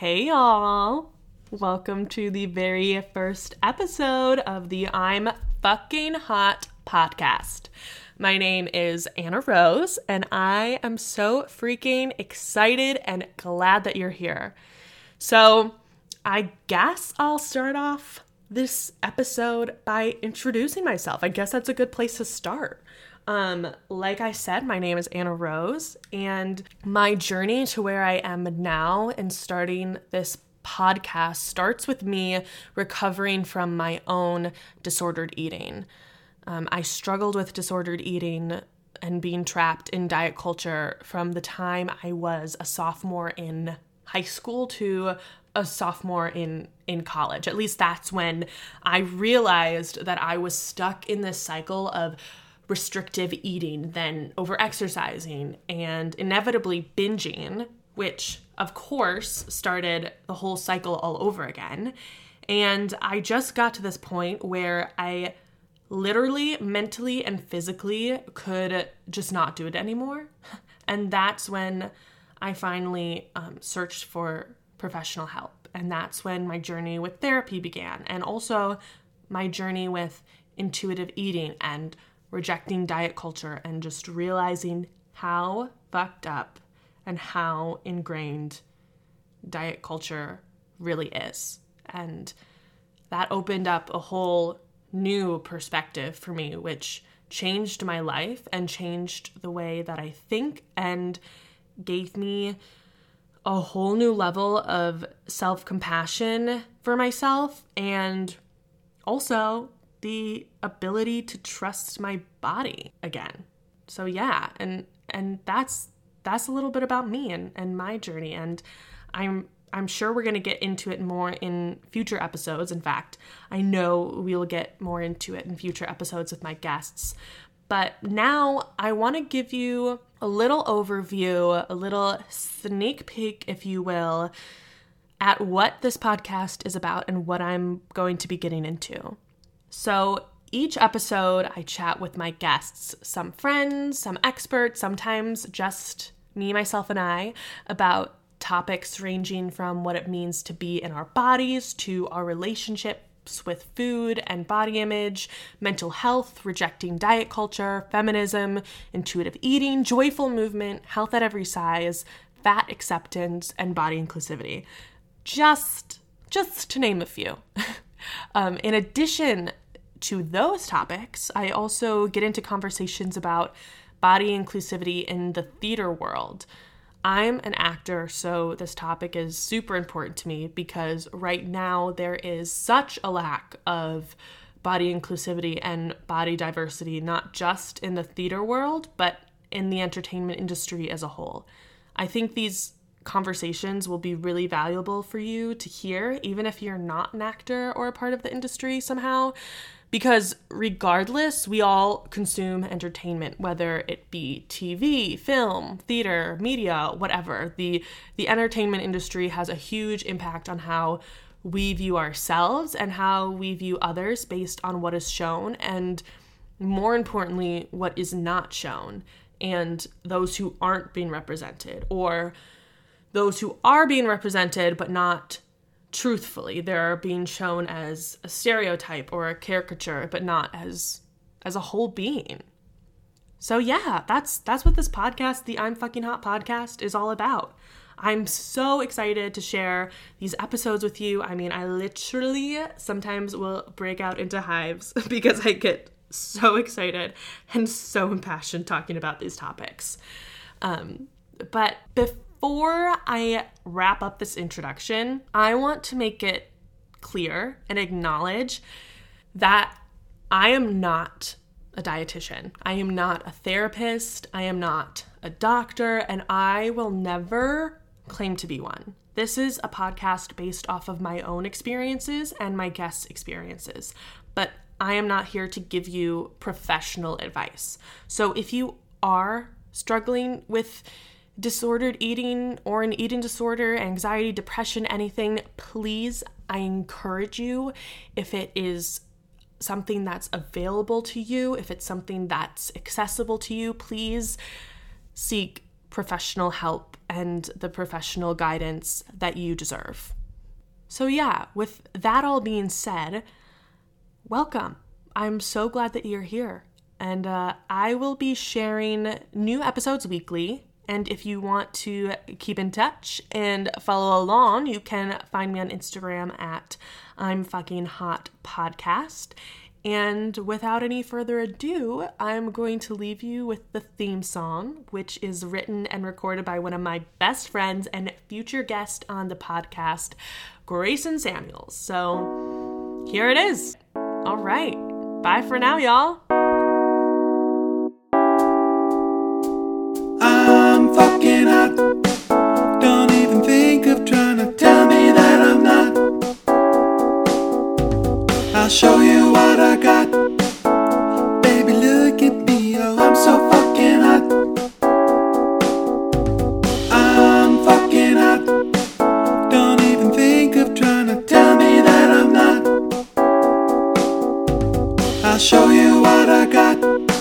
Hey, y'all. Welcome to the very first episode of the I'm Fucking Hot podcast. My name is Anna Rose, and I am so freaking excited and glad that you're here. So, I guess I'll start off this episode by introducing myself. I guess that's a good place to start. Um, like I said, my name is Anna Rose, and my journey to where I am now and starting this podcast starts with me recovering from my own disordered eating. Um, I struggled with disordered eating and being trapped in diet culture from the time I was a sophomore in high school to a sophomore in in college. At least that's when I realized that I was stuck in this cycle of restrictive eating, then over exercising, and inevitably binging, which of course started the whole cycle all over again. And I just got to this point where I literally, mentally, and physically could just not do it anymore. And that's when I finally um, searched for professional help. And that's when my journey with therapy began, and also my journey with intuitive eating and rejecting diet culture and just realizing how fucked up and how ingrained diet culture really is. And that opened up a whole new perspective for me, which changed my life and changed the way that I think and gave me a whole new level of self compassion for myself and also the ability to trust my body again. So yeah, and and that's that's a little bit about me and, and my journey. And I'm I'm sure we're gonna get into it more in future episodes. In fact, I know we'll get more into it in future episodes with my guests. But now I want to give you a little overview, a little sneak peek, if you will, at what this podcast is about and what I'm going to be getting into. So each episode, I chat with my guests, some friends, some experts, sometimes just me, myself, and I, about topics ranging from what it means to be in our bodies to our relationships with food and body image, mental health, rejecting diet culture, feminism, intuitive eating, joyful movement, health at every size, fat acceptance, and body inclusivity. Just just to name a few. um, in addition to those topics, I also get into conversations about body inclusivity in the theater world. I'm an actor, so this topic is super important to me because right now there is such a lack of body inclusivity and body diversity, not just in the theater world, but in the entertainment industry as a whole. I think these conversations will be really valuable for you to hear, even if you're not an actor or a part of the industry somehow, because regardless, we all consume entertainment, whether it be TV, film, theater, media, whatever. The the entertainment industry has a huge impact on how we view ourselves and how we view others based on what is shown and more importantly, what is not shown and those who aren't being represented or those who are being represented but not truthfully. They're being shown as a stereotype or a caricature, but not as as a whole being. So yeah, that's that's what this podcast, the I'm fucking hot podcast is all about. I'm so excited to share these episodes with you. I mean, I literally sometimes will break out into hives because I get so excited and so impassioned talking about these topics. Um, but before before I wrap up this introduction, I want to make it clear and acknowledge that I am not a dietitian. I am not a therapist. I am not a doctor, and I will never claim to be one. This is a podcast based off of my own experiences and my guests' experiences, but I am not here to give you professional advice. So if you are struggling with disordered eating or an eating disorder, anxiety, depression, anything, please, I encourage you if it is something that's available to you, if it's something that's accessible to you, please seek professional help and the professional guidance that you deserve. So, yeah, with that all being said, welcome. I'm so glad that you're here. And uh, I will be sharing new episodes weekly. And if you want to keep in touch and follow along, you can find me on Instagram at I'm Fucking Hot Podcast. And without any further ado, I'm going to leave you with the theme song, which is written and recorded by one of my best friends and future guest on the podcast, Grayson Samuels. So here it is. All right. Bye for now, y'all. show you what I got.